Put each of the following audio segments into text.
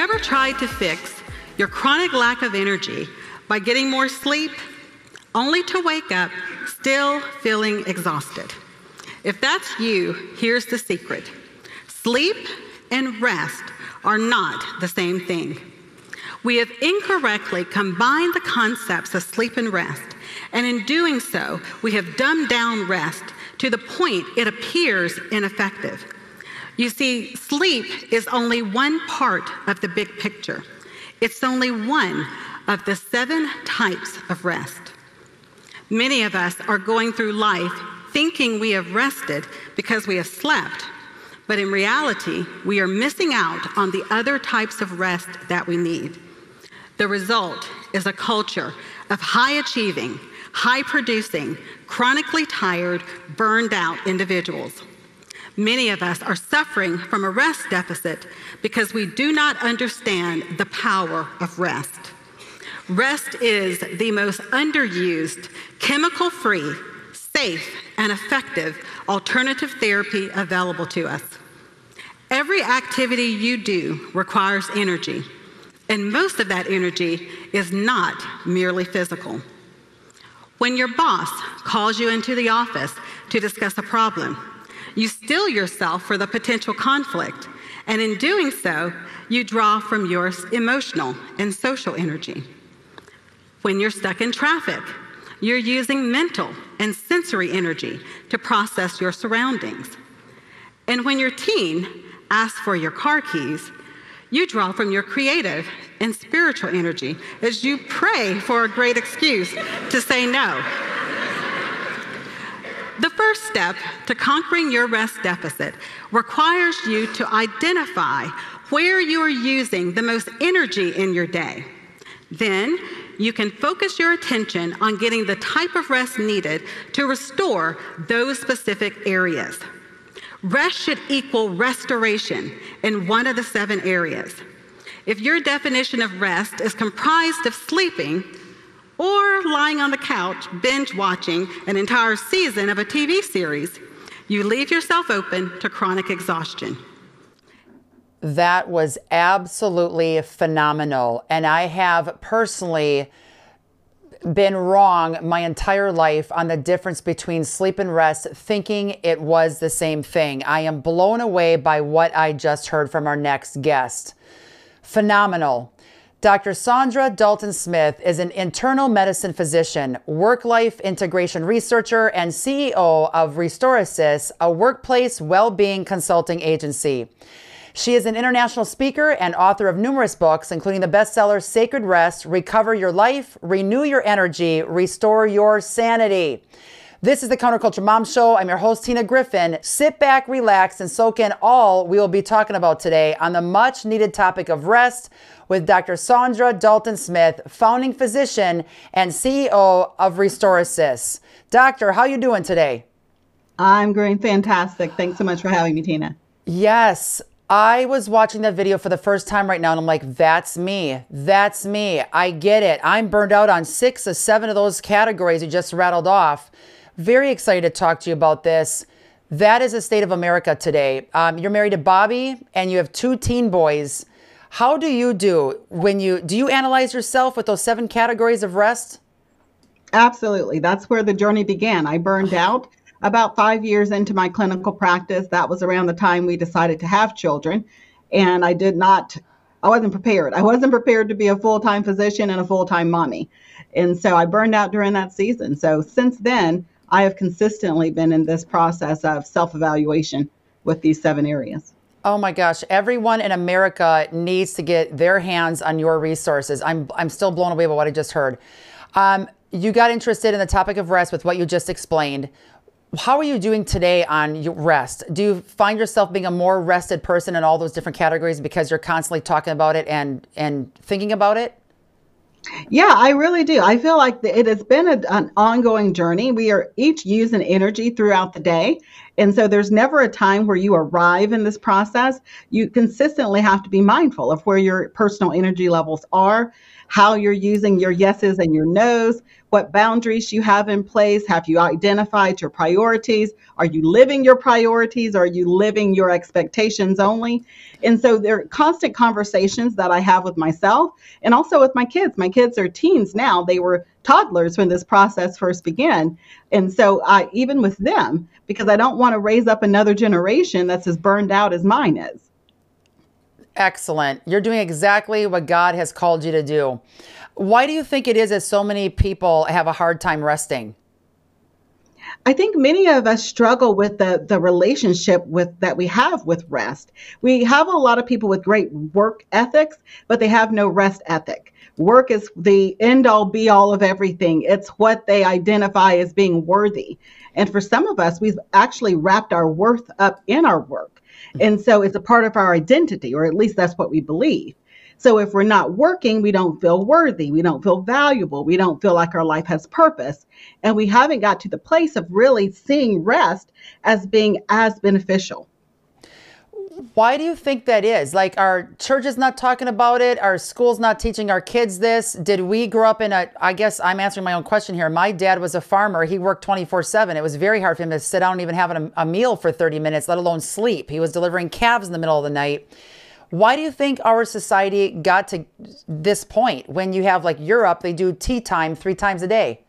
ever tried to fix your chronic lack of energy by getting more sleep, only to wake up still feeling exhausted? If that's you, here's the secret sleep and rest are not the same thing. We have incorrectly combined the concepts of sleep and rest, and in doing so, we have dumbed down rest to the point it appears ineffective. You see, sleep is only one part of the big picture. It's only one of the seven types of rest. Many of us are going through life thinking we have rested because we have slept, but in reality, we are missing out on the other types of rest that we need. The result is a culture of high achieving, high producing, chronically tired, burned out individuals. Many of us are suffering from a rest deficit because we do not understand the power of rest. Rest is the most underused, chemical free, safe, and effective alternative therapy available to us. Every activity you do requires energy. And most of that energy is not merely physical. When your boss calls you into the office to discuss a problem, you still yourself for the potential conflict, and in doing so, you draw from your emotional and social energy. When you're stuck in traffic, you're using mental and sensory energy to process your surroundings. And when your teen asks for your car keys, you draw from your creative and spiritual energy as you pray for a great excuse to say no. The first step to conquering your rest deficit requires you to identify where you are using the most energy in your day. Then you can focus your attention on getting the type of rest needed to restore those specific areas. Rest should equal restoration in one of the seven areas. If your definition of rest is comprised of sleeping or lying on the couch binge watching an entire season of a TV series, you leave yourself open to chronic exhaustion. That was absolutely phenomenal. And I have personally been wrong my entire life on the difference between sleep and rest, thinking it was the same thing. I am blown away by what I just heard from our next guest. Phenomenal. Dr. Saundra Dalton Smith is an internal medicine physician, work life integration researcher, and CEO of Restorasis, a workplace well being consulting agency. She is an international speaker and author of numerous books, including the bestseller Sacred Rest, Recover Your Life, Renew Your Energy, Restore Your Sanity. This is the Counterculture Mom Show. I'm your host, Tina Griffin. Sit back, relax, and soak in all we will be talking about today on the much needed topic of rest with Dr. Saundra Dalton Smith, founding physician and CEO of Restorasis. Doctor, how you doing today? I'm doing fantastic. Thanks so much for having me, Tina. Yes, I was watching that video for the first time right now, and I'm like, that's me. That's me. I get it. I'm burned out on six or seven of those categories you just rattled off. Very excited to talk to you about this. That is the state of America today. Um, you're married to Bobby, and you have two teen boys. How do you do when you do you analyze yourself with those seven categories of rest? Absolutely. That's where the journey began. I burned out about five years into my clinical practice, that was around the time we decided to have children. And I did not, I wasn't prepared. I wasn't prepared to be a full time physician and a full time mommy. And so I burned out during that season. So since then, I have consistently been in this process of self evaluation with these seven areas. Oh my gosh, everyone in America needs to get their hands on your resources. I'm, I'm still blown away by what I just heard. Um, you got interested in the topic of rest with what you just explained how are you doing today on rest? Do you find yourself being a more rested person in all those different categories because you're constantly talking about it and and thinking about it? Yeah, I really do. I feel like it has been a, an ongoing journey. We are each using energy throughout the day. And so there's never a time where you arrive in this process. You consistently have to be mindful of where your personal energy levels are, how you're using your yeses and your nos, what boundaries you have in place. Have you identified your priorities? Are you living your priorities? Are you living your expectations only? And so there are constant conversations that I have with myself and also with my kids. My kids are teens now. They were toddlers when this process first began. And so I even with them, because I don't want to raise up another generation that's as burned out as mine is. Excellent. You're doing exactly what God has called you to do. Why do you think it is that so many people have a hard time resting? I think many of us struggle with the the relationship with that we have with rest. We have a lot of people with great work ethics, but they have no rest ethic. Work is the end all be all of everything. It's what they identify as being worthy. And for some of us, we've actually wrapped our worth up in our work. Hmm. And so it's a part of our identity, or at least that's what we believe. So if we're not working, we don't feel worthy. We don't feel valuable. We don't feel like our life has purpose. And we haven't got to the place of really seeing rest as being as beneficial. Why do you think that is? Like, our church is not talking about it. Our school's not teaching our kids this. Did we grow up in a, I guess I'm answering my own question here. My dad was a farmer. He worked 24 7. It was very hard for him to sit down and even have a, a meal for 30 minutes, let alone sleep. He was delivering calves in the middle of the night. Why do you think our society got to this point when you have like Europe, they do tea time three times a day?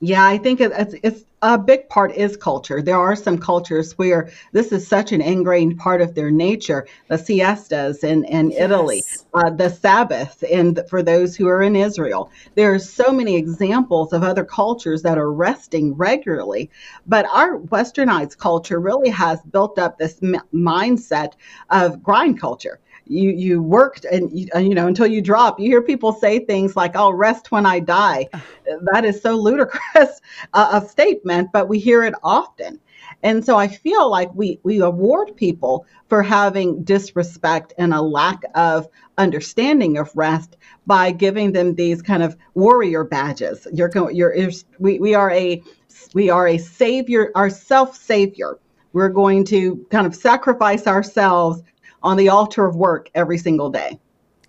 Yeah, I think it's, it's a big part is culture. There are some cultures where this is such an ingrained part of their nature. The siestas in, in yes. Italy, uh, the Sabbath, and for those who are in Israel. There are so many examples of other cultures that are resting regularly. But our westernized culture really has built up this m- mindset of grind culture you you worked and you, you know until you drop you hear people say things like i'll rest when i die. That is so ludicrous uh, a statement but we hear it often. And so i feel like we we award people for having disrespect and a lack of understanding of rest by giving them these kind of warrior badges. You're going you're, you're we, we are a we are a savior our self savior we're going to kind of sacrifice ourselves on the altar of work every single day.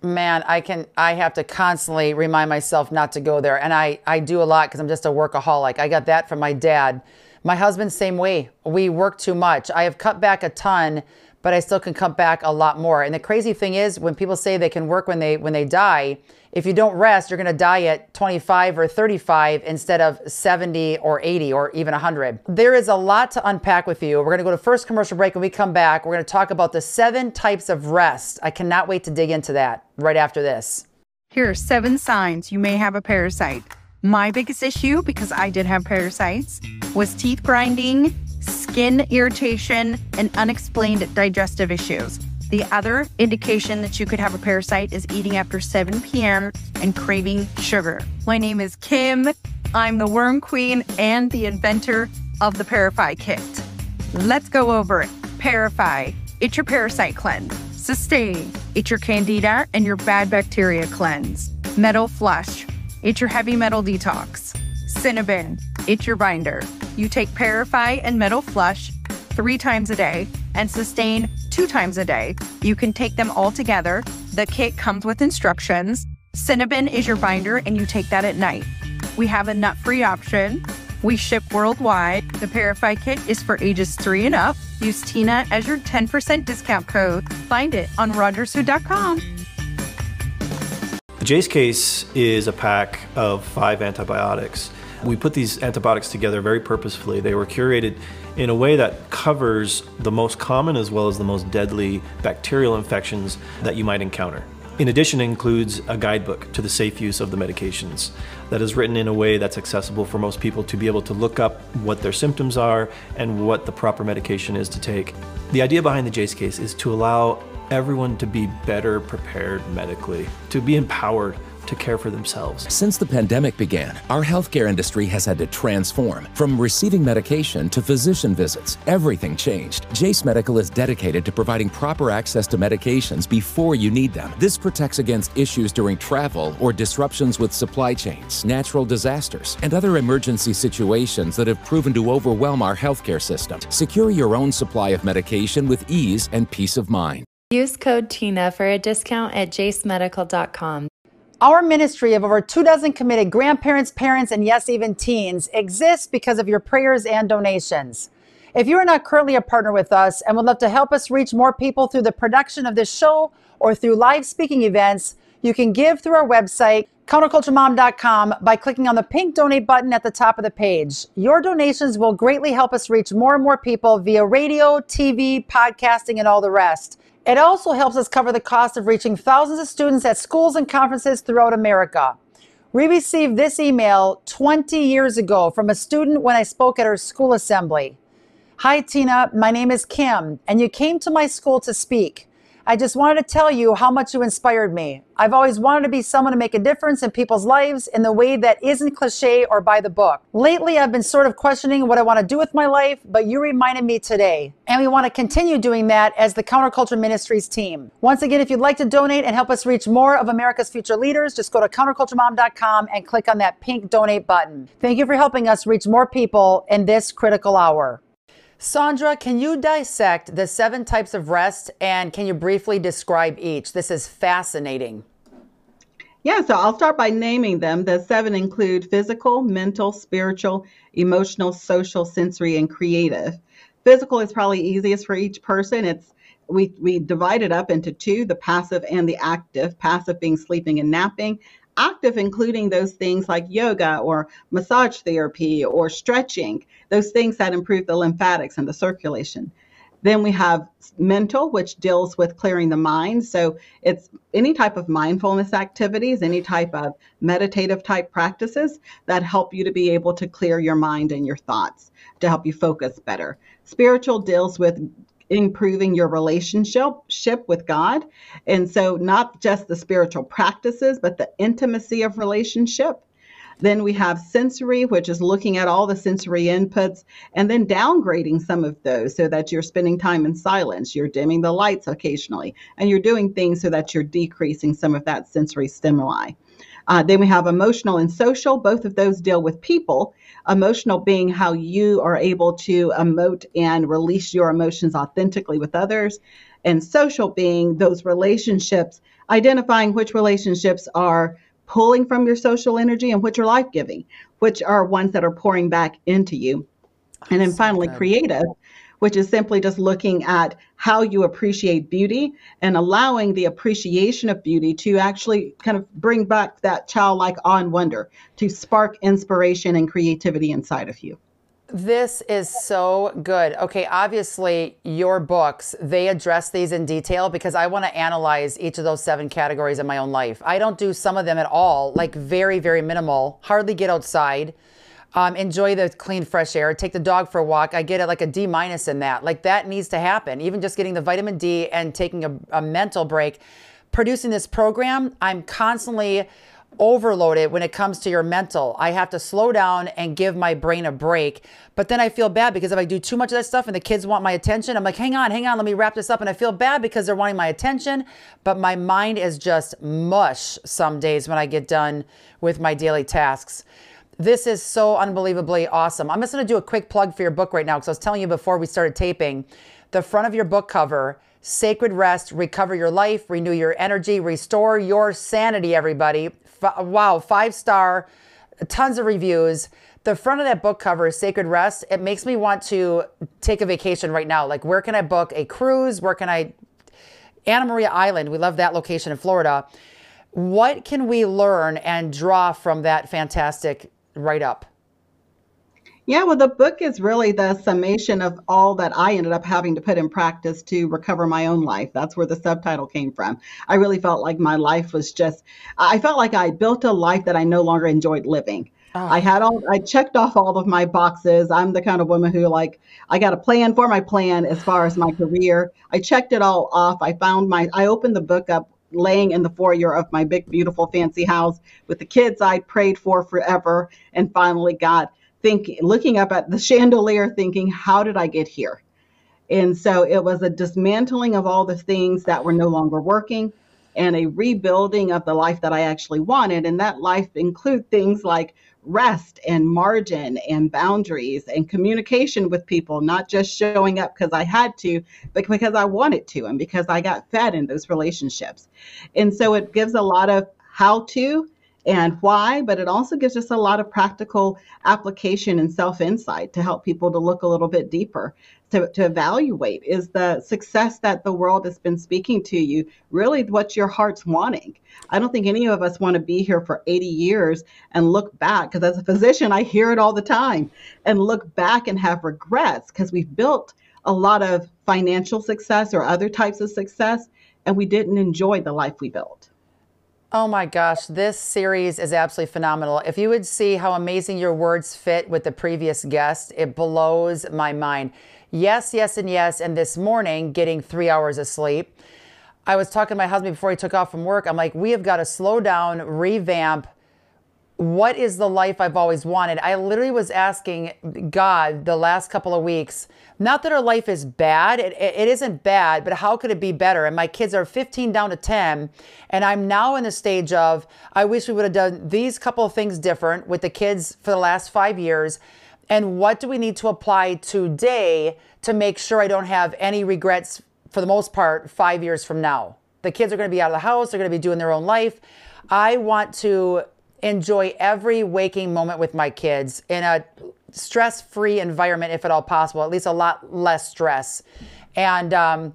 Man, I can I have to constantly remind myself not to go there. And I I do a lot cuz I'm just a workaholic. I got that from my dad. My husband same way. We work too much. I have cut back a ton, but I still can cut back a lot more. And the crazy thing is when people say they can work when they when they die, if you don't rest, you're going to die at 25 or 35 instead of 70 or 80 or even 100. There is a lot to unpack with you. We're going to go to first commercial break. When we come back, we're going to talk about the seven types of rest. I cannot wait to dig into that right after this. Here are seven signs you may have a parasite. My biggest issue, because I did have parasites, was teeth grinding, skin irritation, and unexplained digestive issues. The other indication that you could have a parasite is eating after 7 p.m. and craving sugar. My name is Kim. I'm the worm queen and the inventor of the Parafy kit. Let's go over it. Parafy, it's your parasite cleanse. Sustain, it's your candida and your bad bacteria cleanse. Metal flush, it's your heavy metal detox. Cinnabon, it's your binder. You take Parafy and metal flush three times a day and sustain two times a day. You can take them all together. The kit comes with instructions. Cinnabon is your binder, and you take that at night. We have a nut free option. We ship worldwide. The Parafy kit is for ages three and up. Use Tina as your 10% discount code. Find it on rogersfood.com. The Jase case is a pack of five antibiotics. We put these antibiotics together very purposefully. They were curated in a way that covers the most common as well as the most deadly bacterial infections that you might encounter. In addition, it includes a guidebook to the safe use of the medications that is written in a way that's accessible for most people to be able to look up what their symptoms are and what the proper medication is to take. The idea behind the Jase case is to allow everyone to be better prepared medically, to be empowered to care for themselves. Since the pandemic began, our healthcare industry has had to transform. From receiving medication to physician visits, everything changed. Jace Medical is dedicated to providing proper access to medications before you need them. This protects against issues during travel or disruptions with supply chains, natural disasters, and other emergency situations that have proven to overwhelm our healthcare system. Secure your own supply of medication with ease and peace of mind. Use code TINA for a discount at jasemedical.com. Our ministry of over two dozen committed grandparents, parents, and yes, even teens exists because of your prayers and donations. If you are not currently a partner with us and would love to help us reach more people through the production of this show or through live speaking events, you can give through our website, counterculturemom.com, by clicking on the pink donate button at the top of the page. Your donations will greatly help us reach more and more people via radio, TV, podcasting, and all the rest. It also helps us cover the cost of reaching thousands of students at schools and conferences throughout America. We received this email 20 years ago from a student when I spoke at her school assembly. Hi, Tina. My name is Kim, and you came to my school to speak. I just wanted to tell you how much you inspired me. I've always wanted to be someone to make a difference in people's lives in the way that isn't cliche or by the book. Lately, I've been sort of questioning what I want to do with my life, but you reminded me today. And we want to continue doing that as the Counterculture Ministries team. Once again, if you'd like to donate and help us reach more of America's future leaders, just go to counterculturemom.com and click on that pink donate button. Thank you for helping us reach more people in this critical hour. Saundra, can you dissect the seven types of rest and can you briefly describe each? This is fascinating. Yeah, so I'll start by naming them. The seven include physical, mental, spiritual, emotional, social, sensory, and creative. Physical is probably easiest for each person. It's we we divide it up into two, the passive and the active. Passive being sleeping and napping, active including those things like yoga or massage therapy or stretching, those things that improve the lymphatics and the circulation. Then we have mental, which deals with clearing the mind. So it's any type of mindfulness activities, any type of meditative type practices that help you to be able to clear your mind and your thoughts to help you focus better. Spiritual deals with improving your relationship with God. And so, not just the spiritual practices, but the intimacy of relationship. Then we have sensory, which is looking at all the sensory inputs and then downgrading some of those so that you're spending time in silence. You're dimming the lights occasionally, and you're doing things so that you're decreasing some of that sensory stimuli. Uh, then we have emotional and social. Both of those deal with people. Emotional being how you are able to emote and release your emotions authentically with others. And social being those relationships, identifying which relationships are pulling from your social energy and which are life giving, which are ones that are pouring back into you. And then finally, creative which is simply just looking at how you appreciate beauty and allowing the appreciation of beauty to actually kind of bring back that childlike awe and wonder, to spark inspiration and creativity inside of you. This is so good. Okay, obviously, your books, they address these in detail because I want to analyze each of those seven categories in my own life. I don't do some of them at all, like very, very minimal, hardly get outside um, enjoy the clean, fresh air, take the dog for a walk. I get it like a D minus in that. Like that needs to happen. Even just getting the vitamin D and taking a, a mental break. Producing this program, I'm constantly overloaded when it comes to your mental. I have to slow down and give my brain a break. But then I feel bad because if I do too much of that stuff and the kids want my attention, I'm like, hang on, hang on, let me wrap this up. And I feel bad because they're wanting my attention. But my mind is just mush some days when I get done with my daily tasks. This is so unbelievably awesome. I'm just going to do a quick plug for your book right now because I was telling you before we started taping. The front of your book cover, Sacred Rest, Recover Your Life, Renew Your Energy, Restore Your Sanity, everybody. F- wow, five star, tons of reviews. The front of that book cover Sacred Rest. It makes me want to take a vacation right now. Like, where can I book a cruise? Where can I? Anna Maria Island, we love that location in Florida. What can we learn and draw from that fantastic write up? Yeah, well, the book is really the summation of all that I ended up having to put in practice to recover my own life. That's where the subtitle came from. I really felt like my life was just, I felt like I built a life that I no longer enjoyed living. Oh. I had all, I checked off all of my boxes. I'm the kind of woman who, like, I got a plan for my plan as far as my career. I checked it all off. I found my, I opened the book up laying in the foyer of my big, beautiful, fancy house with the kids I prayed for forever, and finally got thinking, looking up at the chandelier, thinking, how did I get here? And so it was a dismantling of all the things that were no longer working and a rebuilding of the life that I actually wanted. And that life include things like rest and margin and boundaries and communication with people, not just showing up because I had to, but because I wanted to and because I got fed in those relationships. And so it gives a lot of how to and why, but it also gives us a lot of practical application and self insight to help people to look a little bit deeper, to, to evaluate is the success that the world has been speaking to you really what your heart's wanting. I don't think any of us want to be here for 80 years and look back, because as a physician, I hear it all the time, and look back and have regrets because we've built a lot of financial success or other types of success, and we didn't enjoy the life we built. Oh my gosh, this series is absolutely phenomenal. If you would see how amazing your words fit with the previous guest, it blows my mind. Yes, yes, and yes. And this morning, getting three hours of sleep. I was talking to my husband before he took off from work. I'm like, we have got to slow down, revamp, what is the life I've always wanted? I literally was asking God the last couple of weeks, not that our life is bad, it, it isn't bad, but how could it be better? And my kids are 15 down to 10, and I'm now in the stage of, I wish we would have done these couple of things different with the kids for the last five years. And what do we need to apply today to make sure I don't have any regrets for the most part five years from now? The kids are going to be out of the house, they're going to be doing their own life. I want to enjoy every waking moment with my kids in a stress free environment, if at all possible, at least a lot less stress. And um,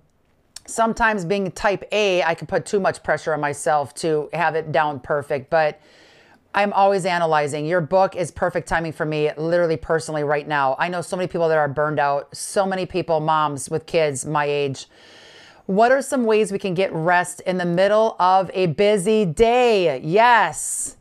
sometimes being type A, I can put too much pressure on myself to have it down perfect. But I'm always analyzing. Your book is perfect timing for me, literally personally, right now. I know so many people that are burned out, so many people, moms with kids my age. What are some ways we can get rest in the middle of a busy day? Yes.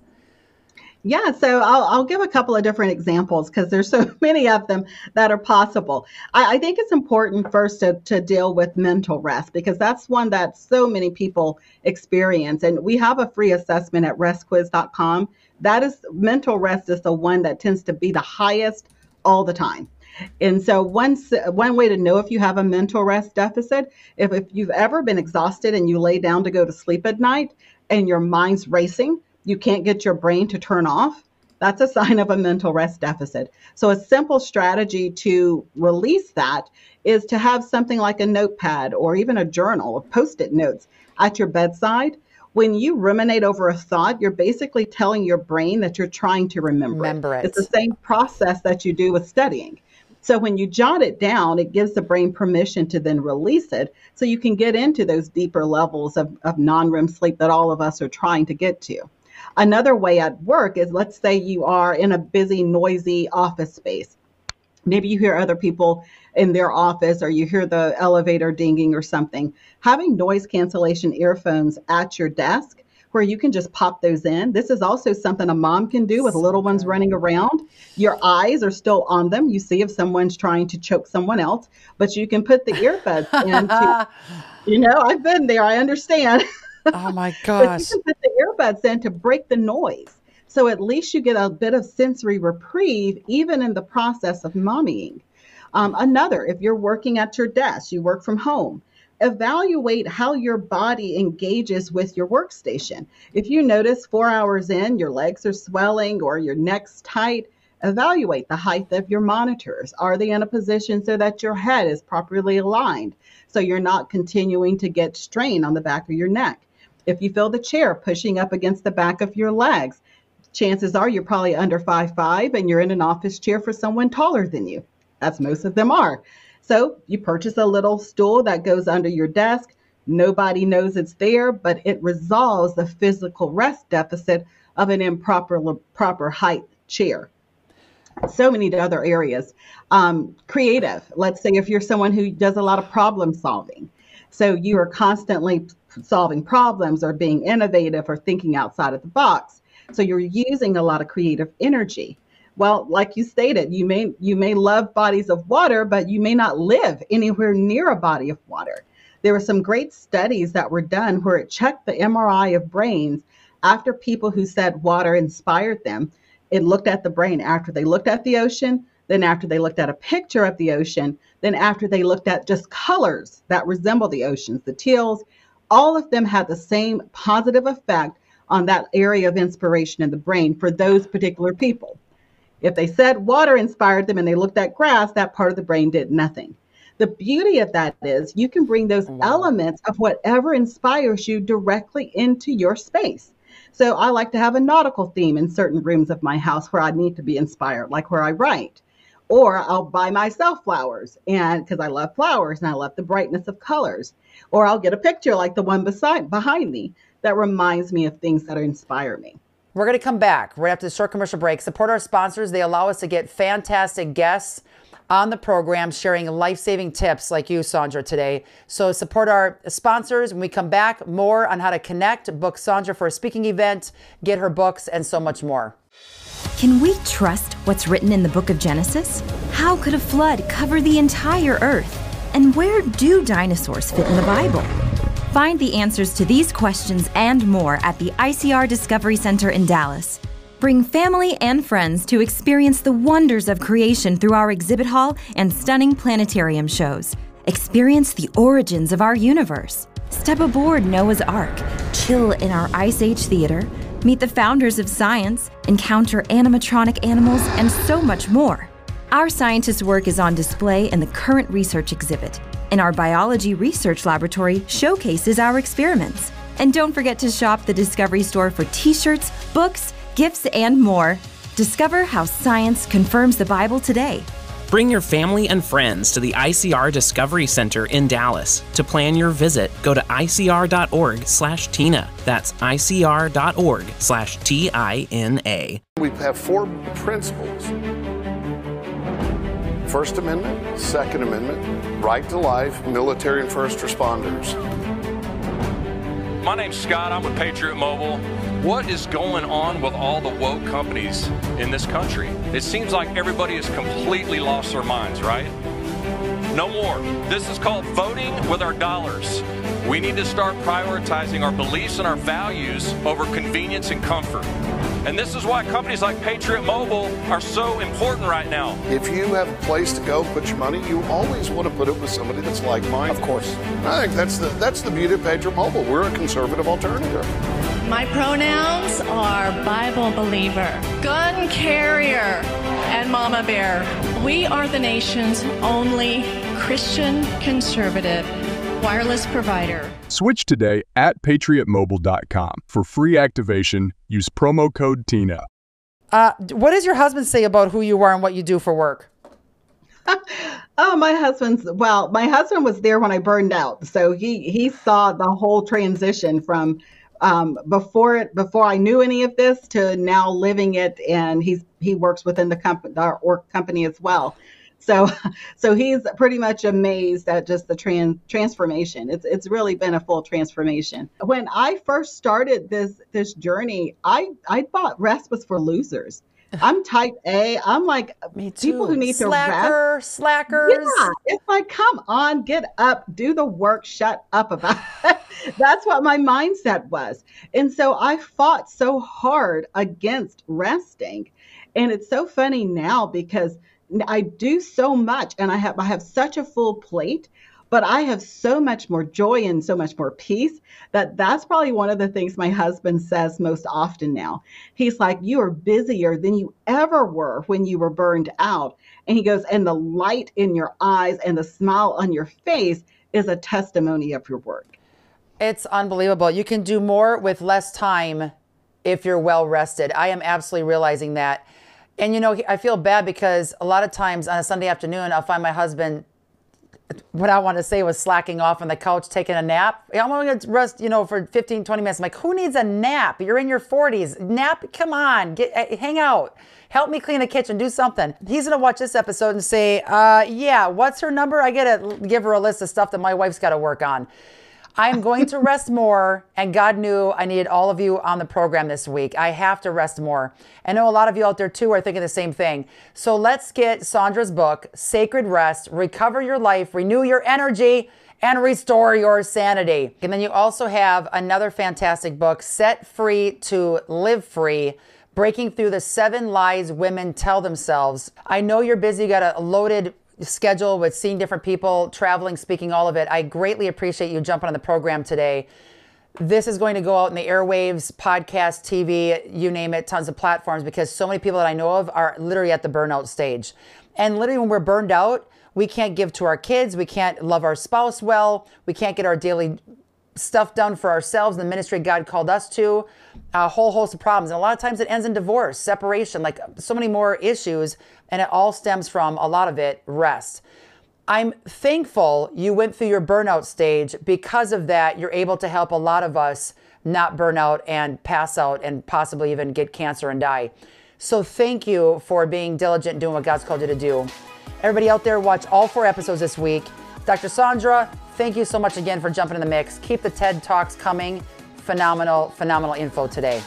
Yeah, so I'll, I'll give a couple of different examples because there's so many of them that are possible. I, I think it's important first to, to deal with mental rest because that's one that so many people experience. And we have a free assessment at restquiz.com. That is mental rest is the one that tends to be the highest all the time. And so one one way to know if you have a mental rest deficit, if, if you've ever been exhausted and you lay down to go to sleep at night and your mind's racing, you can't get your brain to turn off, that's a sign of a mental rest deficit. So, a simple strategy to release that is to have something like a notepad or even a journal of post it notes at your bedside. When you ruminate over a thought, you're basically telling your brain that you're trying to remember, remember it. It's the same process that you do with studying. So when you jot it down, it gives the brain permission to then release it so you can get into those deeper levels of, of non REM sleep that all of us are trying to get to. Another way at work is let's say you are in a busy, noisy office space. Maybe you hear other people in their office or you hear the elevator dinging or something. Having noise cancellation earphones at your desk where you can just pop those in. This is also something a mom can do with little ones running around. Your eyes are still on them. You see if someone's trying to choke someone else, but you can put the earbuds in. To, you know, I've been there. I understand. Oh my gosh. you can put the earbuds in to break the noise. So at least you get a bit of sensory reprieve even in the process of mommying. Um, another, if you're working at your desk, you work from home, evaluate how your body engages with your workstation. If you notice four hours in, your legs are swelling or your neck's tight, evaluate the height of your monitors. Are they in a position so that your head is properly aligned so you're not continuing to get strain on the back of your neck? If you feel the chair pushing up against the back of your legs, chances are you're probably under five five and you're in an office chair for someone taller than you. as most of them are. So you purchase a little stool that goes under your desk. Nobody knows it's there, but it resolves the physical rest deficit of an improper proper height chair. So many other areas. Um, creative. Let's say if you're someone who does a lot of problem solving, so you are constantly solving problems or being innovative or thinking outside of the box. So you're using a lot of creative energy. Well, like you stated, you may you may love bodies of water, but you may not live anywhere near a body of water. There were some great studies that were done where it checked the MRI of brains after people who said water inspired them. It looked at the brain after they looked at the ocean, then after they looked at a picture of the ocean, then after they looked at just colors that resemble the oceans, the teals, all of them had the same positive effect on that area of inspiration in the brain for those particular people. If they said water inspired them and they looked at grass, that part of the brain did nothing. The beauty of that is you can bring those wow. elements of whatever inspires you directly into your space. So I like to have a nautical theme in certain rooms of my house where I need to be inspired, like where I write. Or I'll buy myself flowers and because I love flowers and I love the brightness of colors. Or I'll get a picture like the one beside behind me that reminds me of things that inspire me. We're going to come back right after the short commercial break. Support our sponsors. They allow us to get fantastic guests on the program sharing life saving tips like you, Saundra, today. So support our sponsors. When we come back, more on how to connect, book Saundra for a speaking event, get her books, and so much more. Can we trust what's written in the book of Genesis? How could a flood cover the entire earth? And where do dinosaurs fit in the Bible? Find the answers to these questions and more at the ICR Discovery Center in Dallas. Bring family and friends to experience the wonders of creation through our exhibit hall and stunning planetarium shows. Experience the origins of our universe. Step aboard Noah's Ark, chill in our Ice Age theater, meet the founders of science, encounter animatronic animals, and so much more. Our scientists' work is on display in the current research exhibit, and our biology research laboratory showcases our experiments. And don't forget to shop the Discovery Store for t shirts, books, gifts, and more. Discover how science confirms the Bible today. Bring your family and friends to the ICR Discovery Center in Dallas. To plan your visit, go to icr.org/tina. That's icr.org/t-i-n-a. We have four principles. First Amendment, Second Amendment, right to life, military and first responders. My name's Scott. I'm with Patriot Mobile. What is going on with all the woke companies in this country? It seems like everybody has completely lost their minds, right? No more. This is called voting with our dollars. We need to start prioritizing our beliefs and our values over convenience and comfort. And this is why companies like Patriot Mobile are so important right now. If you have a place to go put your money, you always want to put it with somebody that's like mine. Of course. I think that's the that's the beauty of Patriot Mobile. We're a conservative alternative. My pronouns are Bible believer, gun carrier, and mama bear. We are the nation's only Christian conservative wireless provider. Switch today at patriotmobile.com. For free activation, use promo code TINA. Uh, what does your husband say about who you are and what you do for work? oh, my husband's well, my husband was there when I burned out. So he he saw the whole transition from um, before it before I knew any of this to now living it and he's he works within the company our company as well. So, so he's pretty much amazed at just the trans transformation. It's it's really been a full transformation. When I first started this this journey, I I thought rest was for losers. I'm type A. I'm like uh, people who need Slacker, to rest. Slackers. Yeah, it's like come on, get up, do the work, shut up about it. That's what my mindset was, and so I fought so hard against resting, and it's so funny now because I do so much and I have I have such a full plate, but I have so much more joy and so much more peace that that's probably one of the things my husband says most often now. He's like, "You are busier than you ever were when you were burned out." And he goes, "And the light in your eyes and the smile on your face is a testimony of your work." It's unbelievable. You can do more with less time if you're well rested. I am absolutely realizing that. And you know, I feel bad because a lot of times on a Sunday afternoon, I'll find my husband. What I want to say was slacking off on the couch, taking a nap. I'm going to rest, you know, for 15, 20 minutes. I'm like, who needs a nap? You're in your 40s. Nap? Come on, get uh, hang out. Help me clean the kitchen. Do something. He's gonna watch this episode and say, uh, "Yeah, what's her number? I gotta give her a list of stuff that my wife's got to work on." I'm going to rest more, and God knew I needed all of you on the program this week. I have to rest more. I know a lot of you out there too are thinking the same thing. So let's get Saundra's book, Sacred Rest Recover Your Life, Renew Your Energy, and Restore Your Sanity. And then you also have another fantastic book, Set Free to Live Free. Breaking through the seven lies women tell themselves. I know you're busy, you got a loaded schedule with seeing different people, traveling, speaking, all of it. I greatly appreciate you jumping on the program today. This is going to go out in the airwaves, podcast, TV, you name it, tons of platforms because so many people that I know of are literally at the burnout stage. And literally, when we're burned out, we can't give to our kids, we can't love our spouse well, we can't get our daily stuff done for ourselves, the ministry God called us to, a whole host of problems. And a lot of times it ends in divorce, separation, like so many more issues. And it all stems from a lot of it rest. I'm thankful you went through your burnout stage. Because of that, you're able to help a lot of us not burn out and pass out and possibly even get cancer and die. So thank you for being diligent doing what God's called you to do. Everybody out there, watch all four episodes this week. Dr. Saundra, thank you so much again for jumping in the mix. Keep the TED Talks coming. Phenomenal, phenomenal info today.